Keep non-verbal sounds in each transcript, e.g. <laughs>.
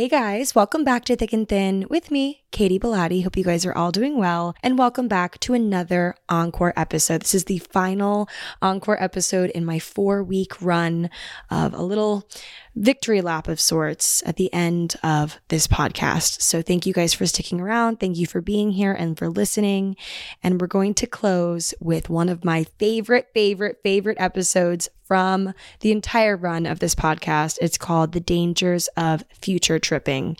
Hey guys, welcome back to Thick and Thin with me, Katy Bellotte. Hope you guys are all doing well. And welcome back to another Encore episode. This is the final Encore episode in my four week run of a little victory lap of sorts at the end of this podcast. So thank you guys for sticking around. Thank you for being here and for listening. And we're going to close with one of my favorite, favorite, favorite episodes from the entire run of this podcast. It's called The Dangers of Future Tripping.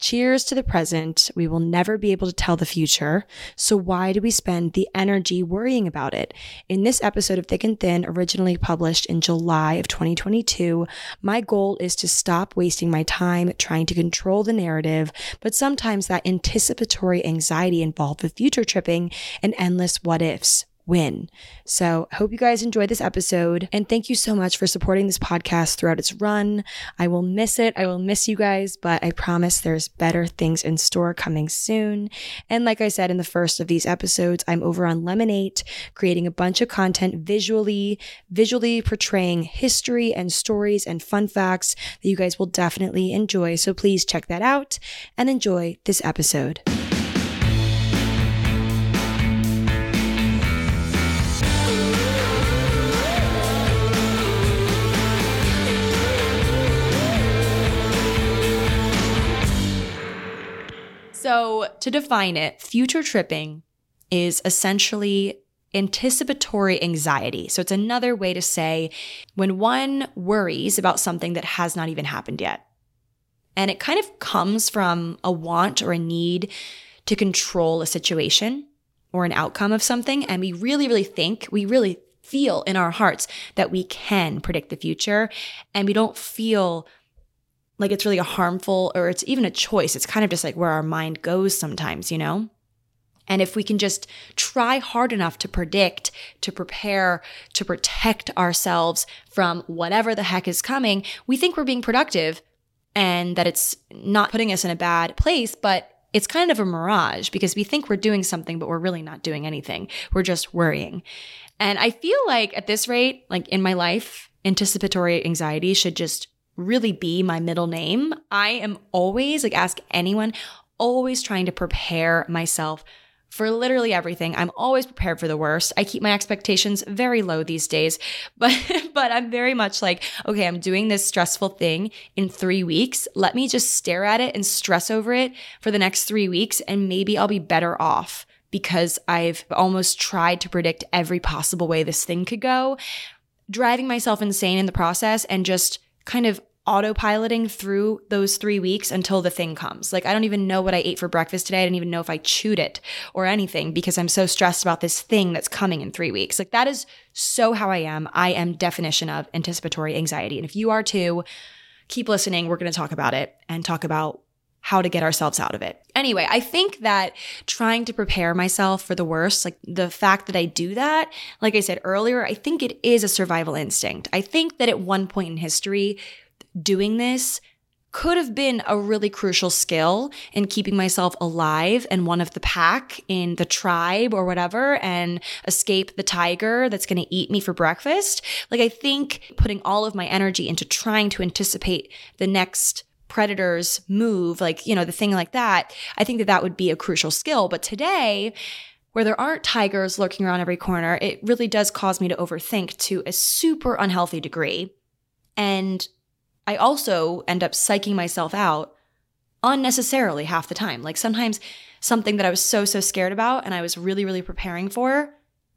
Cheers to the present. We will never be able to tell the future. So why do we spend the energy worrying about it? In this episode of Thick and Thin, originally published in July of 2022, my goal is to stop wasting my time trying to control the narrative, but sometimes that anticipatory anxiety involved with future tripping and endless what ifs win. So I hope you guys enjoyed this episode and thank you so much for supporting this podcast throughout its run. I will miss it. I will miss you guys, but I promise there's better things in store coming soon. And like I said in the first of these episodes, I'm over on Lemon8 creating a bunch of content visually, visually portraying history and stories and fun facts that you guys will definitely enjoy. So please check that out and enjoy this episode. So, to define it, future tripping is essentially anticipatory anxiety. So, it's another way to say when one worries about something that has not even happened yet. And it kind of comes from a want or a need to control a situation or an outcome of something. And we really, really think, we really feel in our hearts that we can predict the future. And we don't feel like it's really a harmful or it's even a choice. It's kind of just like where our mind goes sometimes, you know? And if we can just try hard enough to predict, to prepare, to protect ourselves from whatever the heck is coming, we think we're being productive and that it's not putting us in a bad place, but it's kind of a mirage because we think we're doing something, but we're really not doing anything. We're just worrying. And I feel like at this rate, like in my life, anticipatory anxiety should just really be my middle name. I am always, like, ask anyone, always trying to prepare myself for literally everything. I'm always prepared for the worst. I keep my expectations very low these days, <laughs> but but I'm very much like, okay, I'm doing this stressful thing in 3 weeks. Let me just stare at it and stress over it for the next 3 weeks and maybe I'll be better off because I've almost tried to predict every possible way this thing could go, driving myself insane in the process and just kind of autopiloting through those three weeks until the thing comes. Like, I don't even know what I ate for breakfast today. I didn't even know if I chewed it or anything because I'm so stressed about this thing that's coming in three weeks. Like, that is so how I am. I am definition of anticipatory anxiety. And if you are too, keep listening. We're going to talk about it and talk about how to get ourselves out of it. Anyway, I think that trying to prepare myself for the worst, like the fact that I do that, like I said earlier, I think it is a survival instinct. I think that at one point in history, doing this could have been a really crucial skill in keeping myself alive and one of the pack in the tribe or whatever and escape the tiger that's going to eat me for breakfast. Like, I think putting all of my energy into trying to anticipate the next predator's move, like, you know, the thing like that, I think that that would be a crucial skill. But today, where there aren't tigers lurking around every corner, it really does cause me to overthink to a super unhealthy degree. And I also end up psyching myself out unnecessarily half the time. Like sometimes something that I was so, so scared about and I was really, really preparing for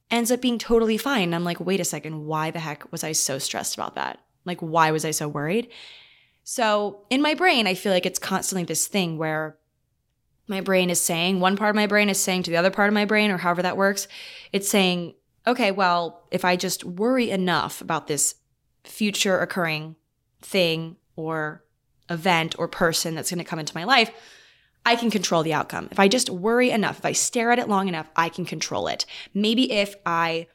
ends up being totally fine. And I'm like, wait a second, why the heck was I so stressed about that? Like, why was I so worried? So in my brain, I feel like it's constantly this thing where my brain is saying, one part of my brain is saying to the other part of my brain, or however that works, it's saying, okay, well, if I just worry enough about this future occurring thing or event or person that's going to come into my life, I can control the outcome. If I just worry enough, if I stare at it long enough, I can control it. Maybe if I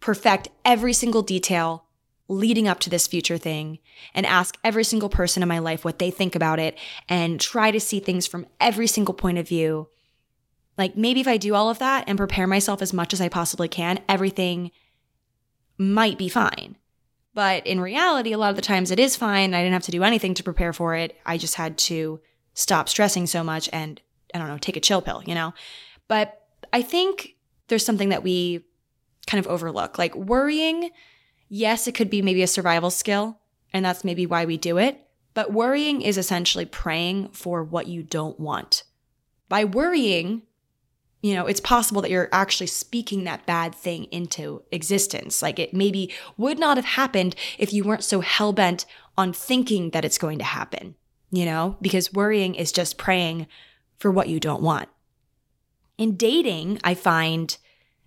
perfect every single detail leading up to this future thing and ask every single person in my life what they think about it and try to see things from every single point of view. Like maybe if I do all of that and prepare myself as much as I possibly can, everything might be fine. But in reality, a lot of the times it is fine. I didn't have to do anything to prepare for it. I just had to stop stressing so much and, I don't know, take a chill pill, you know? But I think there's something that we kind of overlook. Like worrying, yes, it could be maybe a survival skill, and that's maybe why we do it. But worrying is essentially praying for what you don't want. By worrying, you know, it's possible that you're actually speaking that bad thing into existence. Like it maybe would not have happened if you weren't so hell bent on thinking that it's going to happen, you know, because worrying is just praying for what you don't want. In dating, I find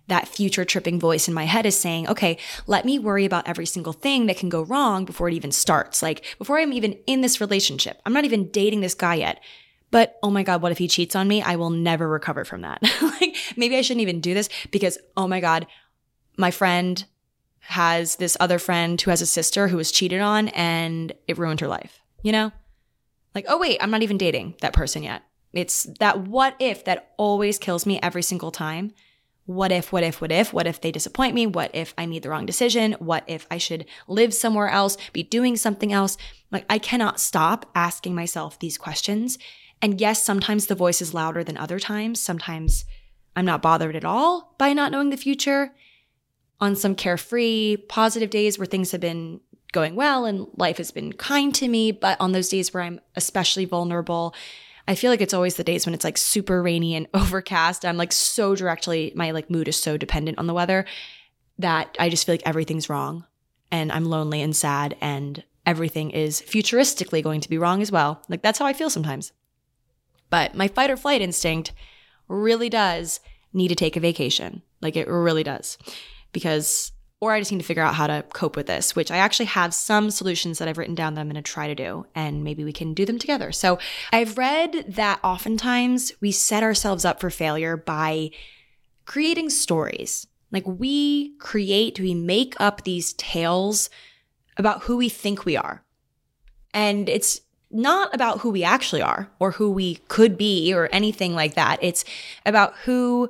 that future tripping voice in my head is saying, okay, let me worry about every single thing that can go wrong before it even starts. Like before I'm even in this relationship, I'm not even dating this guy yet. But oh my God, what if he cheats on me? I will never recover from that. <laughs> like maybe I shouldn't even do this because oh my God, my friend has this other friend who has a sister who was cheated on and it ruined her life, you know? Like, oh wait, I'm not even dating that person yet. It's that what if that always kills me every single time what if, what if, what if, what if they disappoint me? What if I made the wrong decision? What if I should live somewhere else, be doing something else? Like, I cannot stop asking myself these questions. And yes, sometimes the voice is louder than other times. Sometimes I'm not bothered at all by not knowing the future. On some carefree, positive days where things have been going well and life has been kind to me, but on those days where I'm especially vulnerable I feel like it's always the days when it's like super rainy and <laughs> overcast. I'm like so directly, my like mood is so dependent on the weather that I just feel like everything's wrong and I'm lonely and sad and everything is futuristically going to be wrong as well. Like that's how I feel sometimes. But my fight or flight instinct really does need to take a vacation. Like it really does. Because or I just need to figure out how to cope with this, which I actually have some solutions that I've written down that I'm going to try to do, and maybe we can do them together. So I've read that oftentimes we set ourselves up for failure by creating stories. Like we create, we make up these tales about who we think we are. And it's not about who we actually are or who we could be or anything like that. It's about who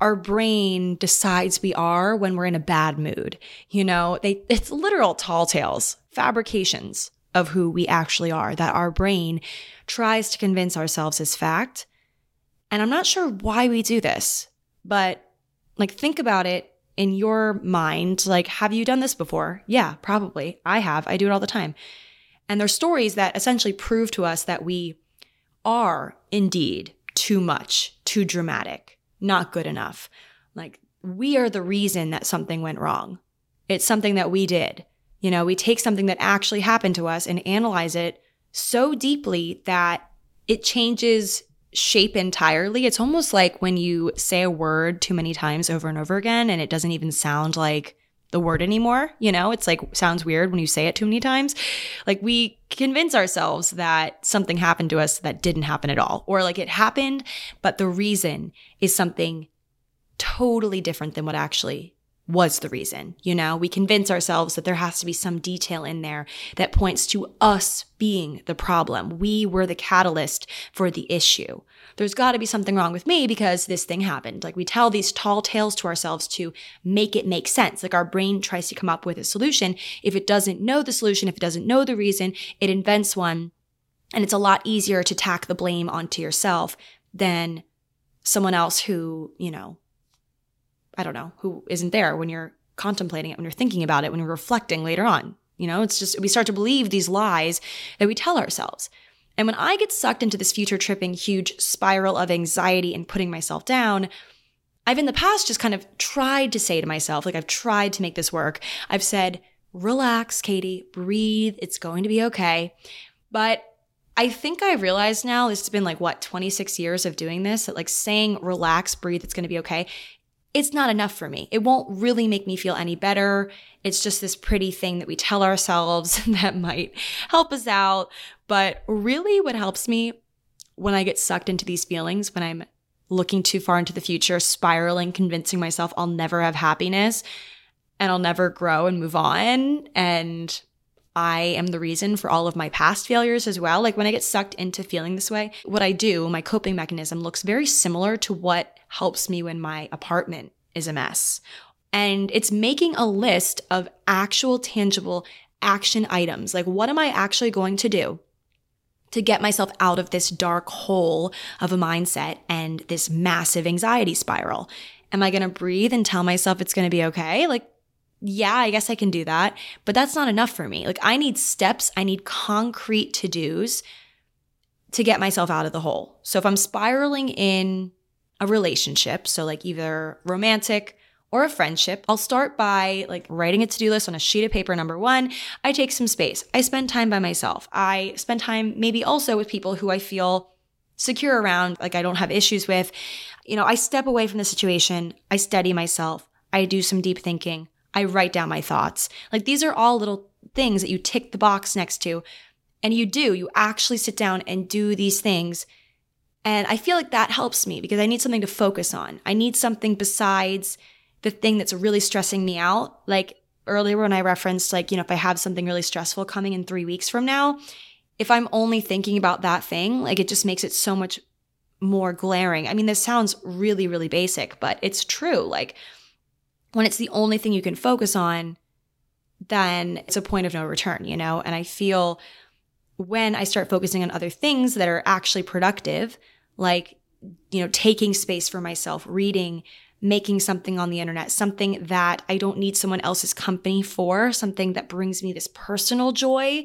our brain decides we are when we're in a bad mood. You know, they, it's literal tall tales, fabrications of who we actually are that our brain tries to convince ourselves is fact. And I'm not sure why we do this, but like think about it in your mind. Like, have you done this before? Yeah, probably. I have. I do it all the time. And they're stories that essentially prove to us that we are indeed too much, too dramatic not good enough. Like, we are the reason that something went wrong. It's something that we did. You know, we take something that actually happened to us and analyze it so deeply that it changes shape entirely. It's almost like when you say a word too many times over and over again and it doesn't even sound like the word anymore. You know, it's like sounds weird when you say it too many times. Like we convince ourselves that something happened to us that didn't happen at all, or like it happened, but the reason is something totally different than what actually was the reason. You know, we convince ourselves that there has to be some detail in there that points to us being the problem. We were the catalyst for the issue. There's got to be something wrong with me because this thing happened. Like we tell these tall tales to ourselves to make it make sense. Like our brain tries to come up with a solution. If it doesn't know the solution, if it doesn't know the reason, it invents one. And it's a lot easier to tack the blame onto yourself than someone else who, you know, I don't know, who isn't there when you're contemplating it, when you're thinking about it, when you're reflecting later on. You know, it's just, we start to believe these lies that we tell ourselves. And when I get sucked into this future tripping huge spiral of anxiety and putting myself down, I've in the past just kind of tried to say to myself, like I've tried to make this work. I've said, relax, Katy, breathe, it's going to be okay. But I think I realize now, it's been like what, 26 years of doing this, that like saying relax, breathe, it's going to be okay it's not enough for me. It won't really make me feel any better. It's just this pretty thing that we tell ourselves <laughs> that might help us out. But really, what helps me when I get sucked into these feelings, when I'm looking too far into the future, spiraling, convincing myself I'll never have happiness and I'll never grow and move on. And I am the reason for all of my past failures as well. Like when I get sucked into feeling this way, what I do, my coping mechanism looks very similar to what helps me when my apartment is a mess. And it's making a list of actual tangible action items. Like, what am I actually going to do to get myself out of this dark hole of a mindset and this massive anxiety spiral. Am I going to breathe and tell myself it's going to be okay? Like, yeah, I guess I can do that, but that's not enough for me. Like, I need steps, I need concrete to dos to get myself out of the hole. So if I'm spiraling in a relationship, so like either romantic, or a friendship, I'll start by like writing a to do list on a sheet of paper. Number one, I take some space. I spend time by myself. I spend time maybe also with people who I feel secure around, like I don't have issues with. You know, I step away from the situation. I steady myself. I do some deep thinking. I write down my thoughts. Like these are all little things that you tick the box next to. And you do, you actually sit down and do these things. And I feel like that helps me because I need something to focus on. I need something besides the thing that's really stressing me out. Like earlier when I referenced, like, you know, if I have something really stressful coming in three weeks from now, if I'm only thinking about that thing, like it just makes it so much more glaring. I mean, this sounds really, really basic, but it's true. Like when it's the only thing you can focus on, then it's a point of no return, you know? And I feel when I start focusing on other things that are actually productive, like, you know, taking space for myself, reading, making something on the internet, something that I don't need someone else's company for, something that brings me this personal joy,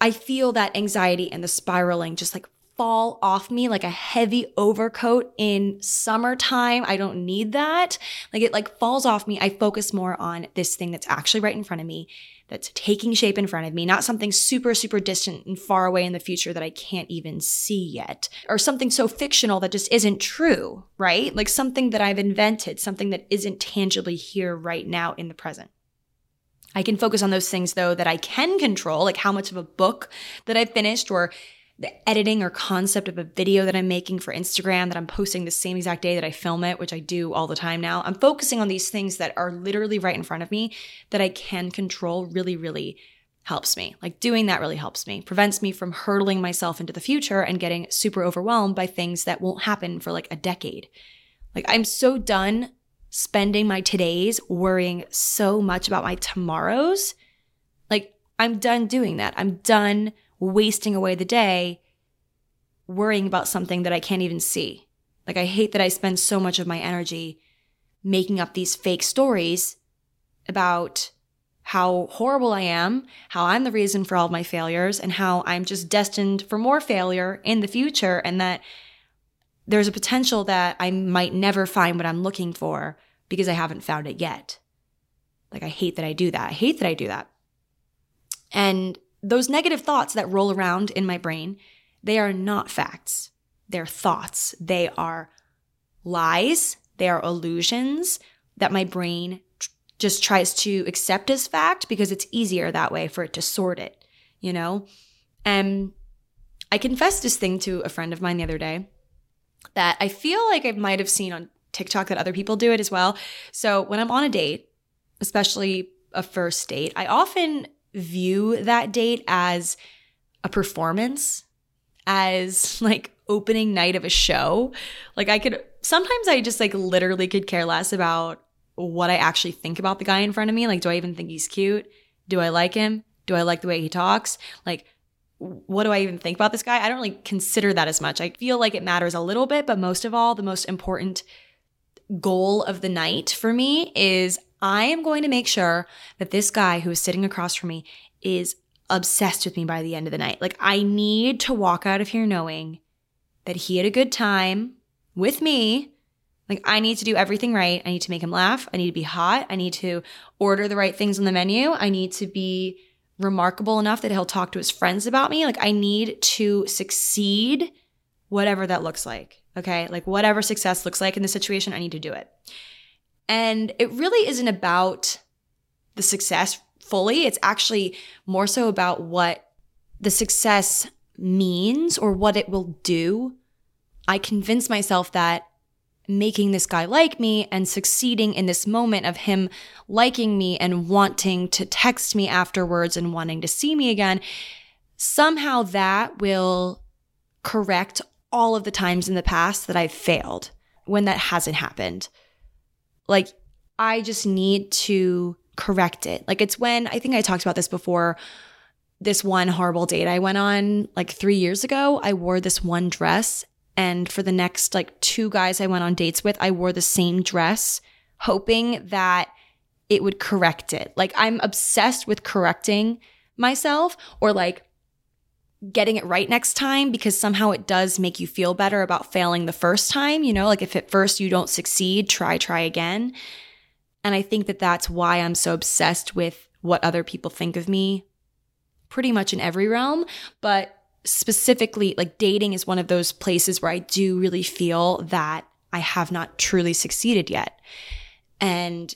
I feel that anxiety and the spiraling just like fall off me like a heavy overcoat in summertime. I don't need that. Like it like falls off me. I focus more on this thing that's actually right in front of me that's taking shape in front of me, not something super, super distant and far away in the future that I can't even see yet, or something so fictional that just isn't true, right? Like something that I've invented, something that isn't tangibly here right now in the present. I can focus on those things though that I can control, like how much of a book that I finished or the editing or concept of a video that I'm making for Instagram that I'm posting the same exact day that I film it, which I do all the time now. I'm focusing on these things that are literally right in front of me that I can control really, really helps me. Like doing that really helps me, prevents me from hurtling myself into the future and getting super overwhelmed by things that won't happen for like a decade. Like I'm so done spending my todays worrying so much about my tomorrows. Like I'm done doing that. I'm done wasting away the day worrying about something that I can't even see. Like, I hate that I spend so much of my energy making up these fake stories about how horrible I am, how I'm the reason for all my failures, and how I'm just destined for more failure in the future, and that there's a potential that I might never find what I'm looking for because I haven't found it yet. Like, I hate that I do that. I hate that I do that. And those negative thoughts that roll around in my brain, they are not facts. They're thoughts. They are lies. They are illusions that my brain tr- just tries to accept as fact because it's easier that way for it to sort it, you know? And I confessed this thing to a friend of mine the other day that I feel like I might have seen on TikTok that other people do it as well. So when I'm on a date, especially a first date, I often view that date as a performance, as like opening night of a show. Like I could sometimes I just like literally could care less about what I actually think about the guy in front of me. Like, do I even think he's cute? Do I like him? Do I like the way he talks? Like, what do I even think about this guy? I don't really consider that as much. I feel like it matters a little bit, but most of all, the most important goal of the night for me is I am going to make sure that this guy who is sitting across from me is obsessed with me by the end of the night. Like, I need to walk out of here knowing that he had a good time with me. Like, I need to do everything right. I need to make him laugh. I need to be hot. I need to order the right things on the menu. I need to be remarkable enough that he'll talk to his friends about me. Like, I need to succeed, whatever that looks like. Okay. Like, whatever success looks like in the situation, I need to do it. And it really isn't about the success fully. It's actually more so about what the success means or what it will do. I convince myself that making this guy like me and succeeding in this moment of him liking me and wanting to text me afterwards and wanting to see me again, somehow that will correct all of the times in the past that I've failed when that hasn't happened. Like, I just need to correct it. Like, it's when I think I talked about this before this one horrible date I went on like three years ago, I wore this one dress. And for the next like two guys I went on dates with, I wore the same dress, hoping that it would correct it. Like I'm obsessed with correcting myself or like getting it right next time because somehow it does make you feel better about failing the first time. You know, like if at first you don't succeed, try, try again. And I think that that's why I'm so obsessed with what other people think of me pretty much in every realm, but specifically, like dating is one of those places where I do really feel that I have not truly succeeded yet. And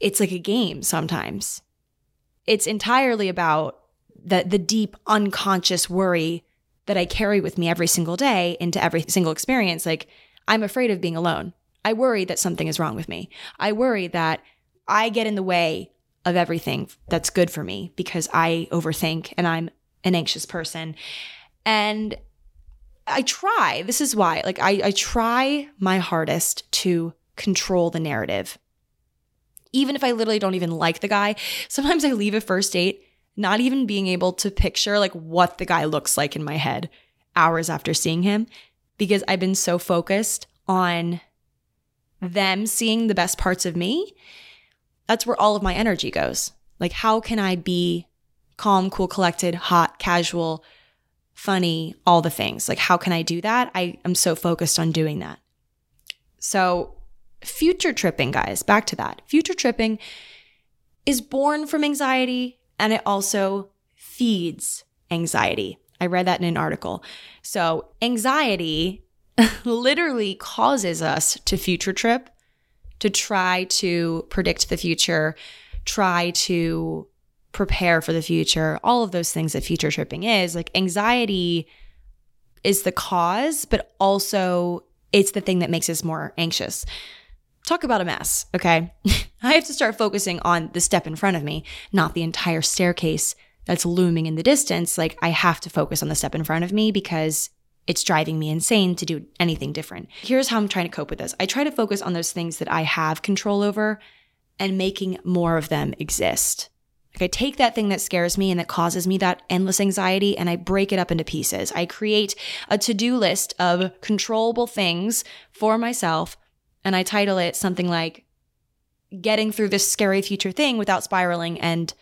it's like a game sometimes. It's entirely about the, the deep unconscious worry that I carry with me every single day into every single experience. Like, I'm afraid of being alone. I worry that something is wrong with me. I worry that I get in the way of everything that's good for me because I overthink and I'm an anxious person. And I try, this is why, like, I, I try my hardest to control the narrative. Even if I literally don't even like the guy, sometimes I leave a first date not even being able to picture like what the guy looks like in my head hours after seeing him because I've been so focused on them seeing the best parts of me that's where all of my energy goes. Like, how can I be calm, cool, collected, hot, casual, funny, all the things? Like, how can I do that? I am so focused on doing that. So, future tripping, guys, back to that. Future tripping is born from anxiety and it also feeds anxiety. I read that in an article. So, anxiety <laughs> literally causes us to future trip to try to predict the future, try to prepare for the future, all of those things that future tripping is. Like anxiety is the cause, but also it's the thing that makes us more anxious. Talk about a mess, okay? <laughs> I have to start focusing on the step in front of me, not the entire staircase that's looming in the distance. Like I have to focus on the step in front of me because it's driving me insane to do anything different. Here's how I'm trying to cope with this I try to focus on those things that I have control over and making more of them exist. Like I take that thing that scares me and that causes me that endless anxiety and I break it up into pieces. I create a to do list of controllable things for myself and I title it something like Getting Through This Scary Future Thing Without Spiraling and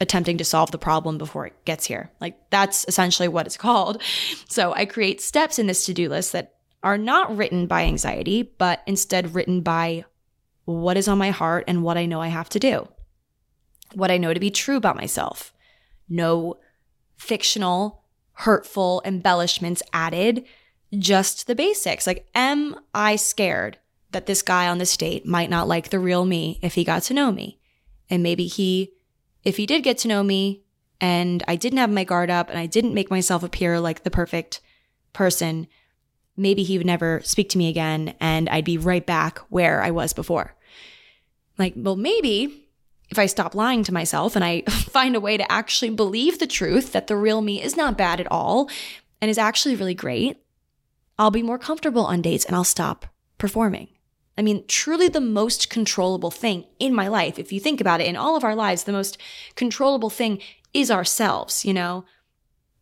attempting to solve the problem before it gets here. Like that's essentially what it's <laughs> called. So I create steps in this to do list that are not written by anxiety, but instead written by what is on my heart and what I know I have to do, what I know to be true about myself. No fictional, hurtful embellishments added, just the basics. Like, am I scared that this guy on this date might not like the real me if he got to know me? And maybe he if he did get to know me and I didn't have my guard up and I didn't make myself appear like the perfect person, maybe he would never speak to me again and I'd be right back where I was before. Like, well, maybe if I stop lying to myself and I <laughs> find a way to actually believe the truth that the real me is not bad at all and is actually really great, I'll be more comfortable on dates and I'll stop performing. I mean, truly the most controllable thing in my life, if you think about it, in all of our lives, the most controllable thing is ourselves, you know?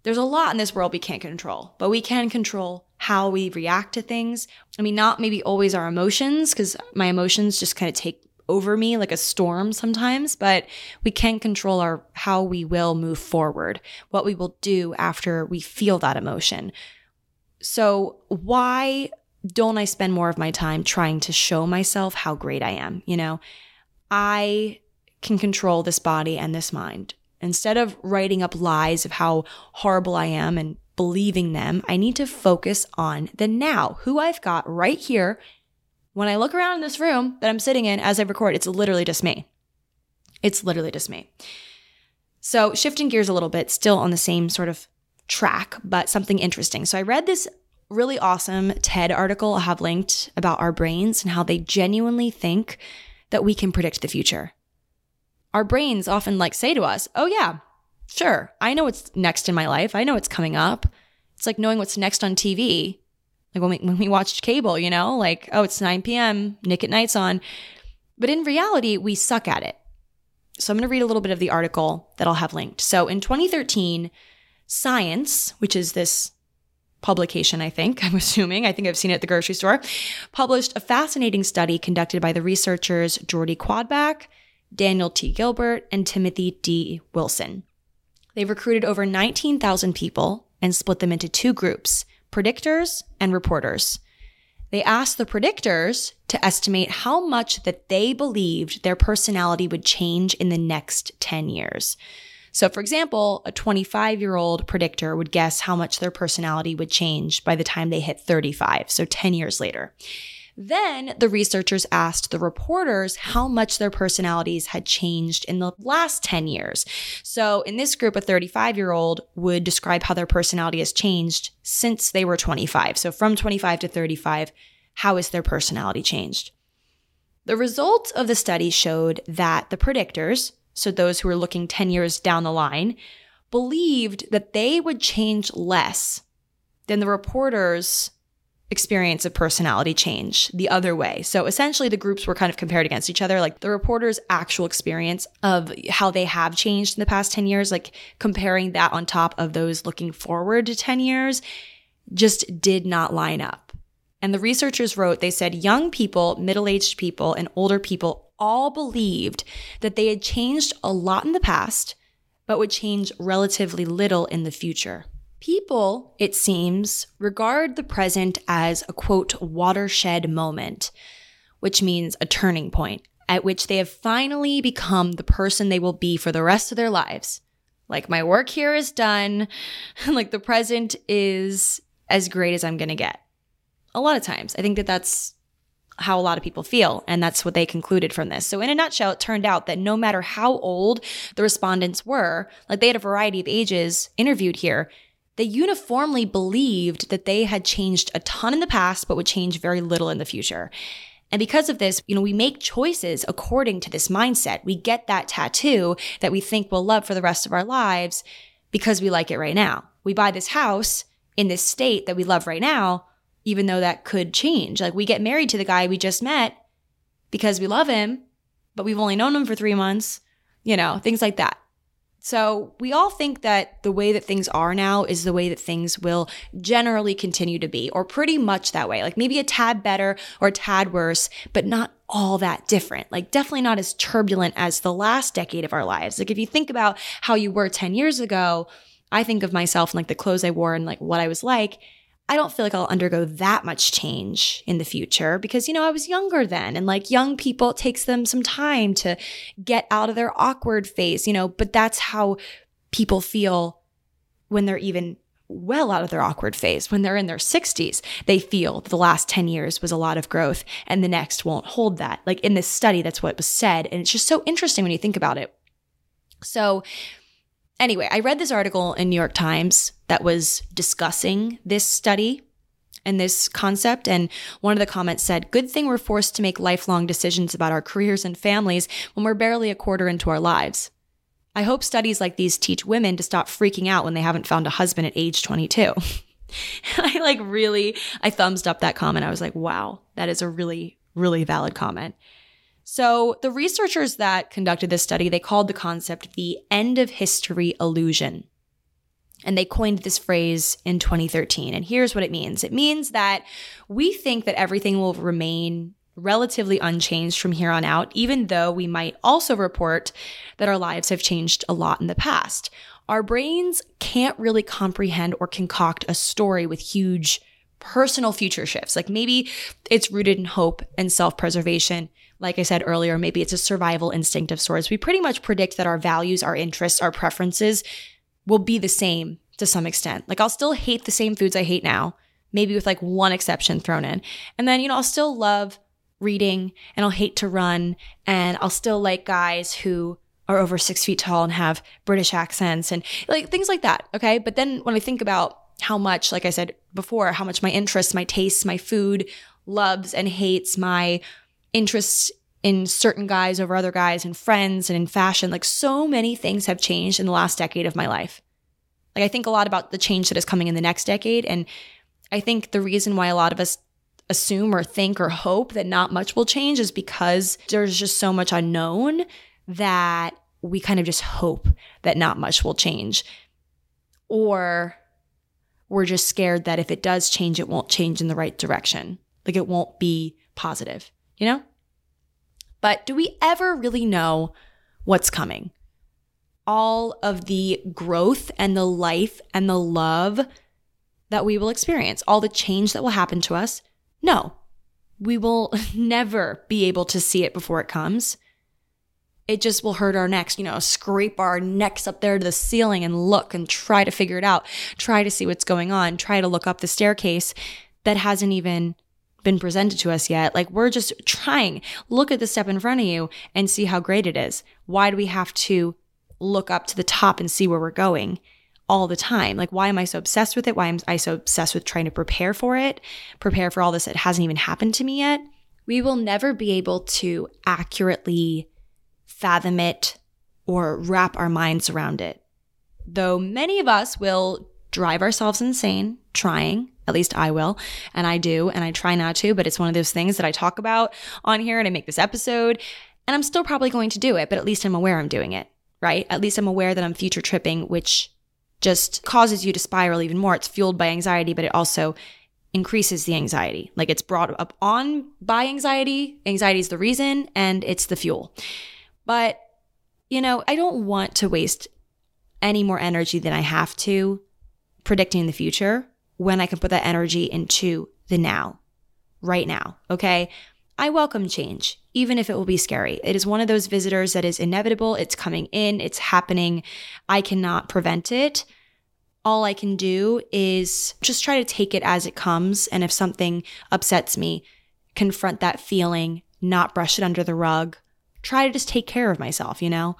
There's a lot in this world we can't control, but we can control how we react to things. I mean, not maybe always our emotions, because my emotions just kind of take over me like a storm sometimes, but we can control our how we will move forward, what we will do after we feel that emotion. So, why don't I spend more of my time trying to show myself how great I am? You know, I can control this body and this mind. Instead of writing up lies of how horrible I am and believing them, I need to focus on the now, who I've got right here. When I look around in this room that I'm sitting in as I record, it's literally just me. It's literally just me. So, shifting gears a little bit, still on the same sort of track, but something interesting. So, I read this really awesome TED article I have linked about our brains and how they genuinely think that we can predict the future. Our brains often like say to us, "Oh yeah, sure, I know what's next in my life. I know what's coming up." It's like knowing what's next on TV. Like when we when we watched cable, you know, like, "Oh, it's 9 p.m., Nick at Nite's on." But in reality, we suck at it. So I'm going to read a little bit of the article that I'll have linked. So in 2013, Science, which is this publication, I think, <laughs> I'm assuming, I think I've seen it at the grocery store, published a fascinating study conducted by the researchers Jordi Quoidbach, Daniel T. Gilbert, and Timothy D. Wilson. They recruited over 19,000 people and split them into two groups predictors and reporters. They asked the predictors to estimate how much that they believed their personality would change in the next 10 years. So, for example, a 25 year old predictor would guess how much their personality would change by the time they hit 35, so 10 years later. Then the researchers asked the reporters how much their personalities had changed in the last 10 years. So in this group, a 35 year old would describe how their personality has changed since they were 25. So from 25 to 35, how has their personality changed? The results of the study showed that the predictors, so those who were looking 10 years down the line, believed that they would change less than the reporters experience of personality change the other way. So essentially, the groups were kind of compared against each other. Like the reporter's actual experience of how they have changed in the past 10 years, like comparing that on top of those looking forward to 10 years, just did not line up. And the researchers wrote, they said young people, middle aged people, and older people all believed that they had changed a lot in the past, but would change relatively little in the future. People, it seems, regard the present as a quote, watershed moment, which means a turning point at which they have finally become the person they will be for the rest of their lives. Like, my work here is done. <laughs> like, the present is as great as I'm going to get. A lot of times, I think that that's how a lot of people feel. And that's what they concluded from this. So, in a nutshell, it turned out that no matter how old the respondents were, like they had a variety of ages interviewed here, they uniformly believed that they had changed a ton in the past, but would change very little in the future. And because of this, you know, we make choices according to this mindset. We get that tattoo that we think we'll love for the rest of our lives because we like it right now. We buy this house in this state that we love right now, even though that could change. Like we get married to the guy we just met because we love him, but we've only known him for three months, you know, things like that. So we all think that the way that things are now is the way that things will generally continue to be, or pretty much that way. Like maybe a tad better or a tad worse, but not all that different. Like definitely not as turbulent as the last decade of our lives. Like if you think about how you were 10 years ago, I think of myself and like the clothes I wore and like what I was like. I don't feel like I'll undergo that much change in the future because, you know, I was younger then. And like young people, it takes them some time to get out of their awkward phase, you know, but that's how people feel when they're even well out of their awkward phase. When they're in their 60s, they feel the last 10 years was a lot of growth and the next won't hold that. Like in this study, that's what was said. And it's just so interesting when you think about it. So, Anyway, I read this article in New York Times that was discussing this study and this concept. And one of the comments said, Good thing we're forced to make lifelong decisions about our careers and families when we're barely a quarter into our lives. I hope studies like these teach women to stop freaking out when they haven't found a husband at age 22. <laughs> I like really, I thumbs up that comment. I was like, wow, that is a really, really valid comment. So, the researchers that conducted this study, they called the concept the end of history illusion. And they coined this phrase in 2013. And here's what it means it means that we think that everything will remain relatively unchanged from here on out, even though we might also report that our lives have changed a lot in the past. Our brains can't really comprehend or concoct a story with huge personal future shifts. Like maybe it's rooted in hope and self preservation like I said earlier, maybe it's a survival instinct of sorts. We pretty much predict that our values, our interests, our preferences will be the same to some extent. Like I'll still hate the same foods I hate now, maybe with like one exception thrown in. And then, you know, I'll still love reading and I'll hate to run and I'll still like guys who are over six feet tall and have British accents and like things like that. Okay. But then when I think about how much, like I said before, how much my interests, my tastes, my food loves and hates, my interests in certain guys over other guys and friends and in fashion. Like so many things have changed in the last decade of my life. Like I think a lot about the change that is coming in the next decade. And I think the reason why a lot of us assume or think or hope that not much will change is because there's just so much unknown that we kind of just hope that not much will change. Or we're just scared that if it does change, it won't change in the right direction. Like it won't be positive, you know? But do we ever really know what's coming? All of the growth and the life and the love that we will experience, all the change that will happen to us? No, we will <laughs> never be able to see it before it comes. It just will hurt our necks, you know, scrape our necks up there to the ceiling and look and try to figure it out, try to see what's going on, try to look up the staircase that hasn't even been presented to us yet. Like we're just trying. Look at the step in front of you and see how great it is. Why do we have to look up to the top and see where we're going all the time? Like why am I so obsessed with it? Why am I so obsessed with trying to prepare for it? Prepare for all this that hasn't even happened to me yet? We will never be able to accurately fathom it or wrap our minds around it. Though many of us will drive ourselves insane trying at least I will. And I do. And I try not to, but it's one of those things that I talk about on here and I make this episode. And I'm still probably going to do it, but at least I'm aware I'm doing it, right? At least I'm aware that I'm future tripping, which just causes you to spiral even more. It's fueled by anxiety, but it also increases the anxiety. Like it's brought up on by anxiety. Anxiety is the reason and it's the fuel. But, you know, I don't want to waste any more energy than I have to predicting the future when I can put that energy into the now, right now. Okay. I welcome change, even if it will be scary. It is one of those visitors that is inevitable. It's coming in, it's happening. I cannot prevent it. All I can do is just try to take it as it comes. And if something upsets me, confront that feeling, not brush it under the rug, try to just take care of myself, you know?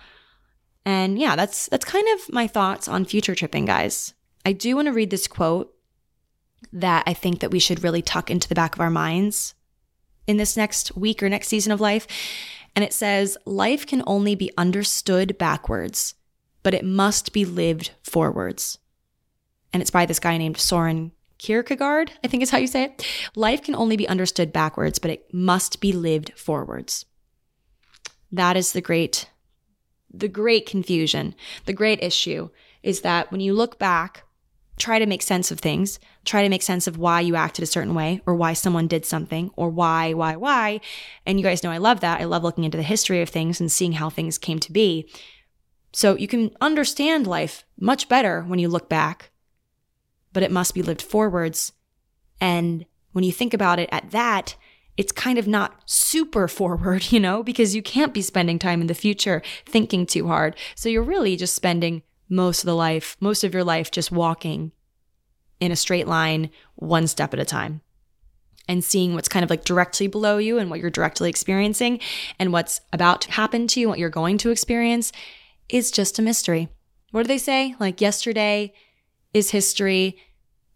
And yeah, that's that's kind of my thoughts on future tripping, guys. I do want to read this quote that I think that we should really tuck into the back of our minds in this next week or next season of life. And it says, Life can only be understood backwards, but it must be lived forwards. And it's by this guy named Soren Kierkegaard, I think is how you say it. Life can only be understood backwards, but it must be lived forwards. That is the great, the great confusion, the great issue is that when you look back try to make sense of things, try to make sense of why you acted a certain way or why someone did something or why, why, why. And you guys know I love that. I love looking into the history of things and seeing how things came to be. So you can understand life much better when you look back, but it must be lived forwards. And when you think about it at that, it's kind of not super forward, <laughs> you know, because you can't be spending time in the future thinking too hard. So you're really just spending most of the life, most of your life just walking in a straight line, one step at a time. And seeing what's kind of like directly below you and what you're directly experiencing and what's about to happen to you, what you're going to experience is just a mystery. What do they say? Like yesterday is history,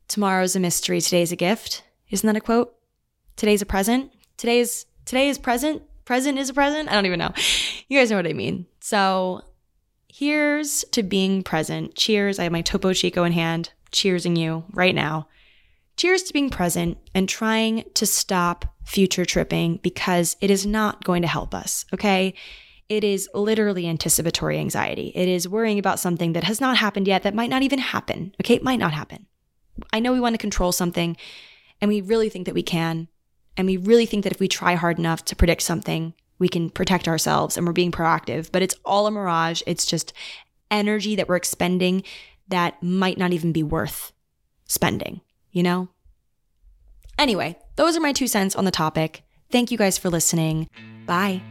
tomorrow's a mystery, today's a gift. Isn't that a quote? Today's a present. Today is today is present. Present is a present. I don't even know. You guys know what I mean. So Here's to being present. Cheers. I have my Topo Chico in hand, cheersing you right now. Cheers to being present and trying to stop future tripping because it is not going to help us, okay? It is literally anticipatory anxiety. It is worrying about something that has not happened yet, that might not even happen, okay? It might not happen. I know we want to control something and we really think that we can. And we really think that if we try hard enough to predict something, we can protect ourselves and we're being proactive, but it's all a mirage. It's just energy that we're expending that might not even be worth spending, you know? Anyway, those are my two cents on the topic. Thank you guys for listening. Bye.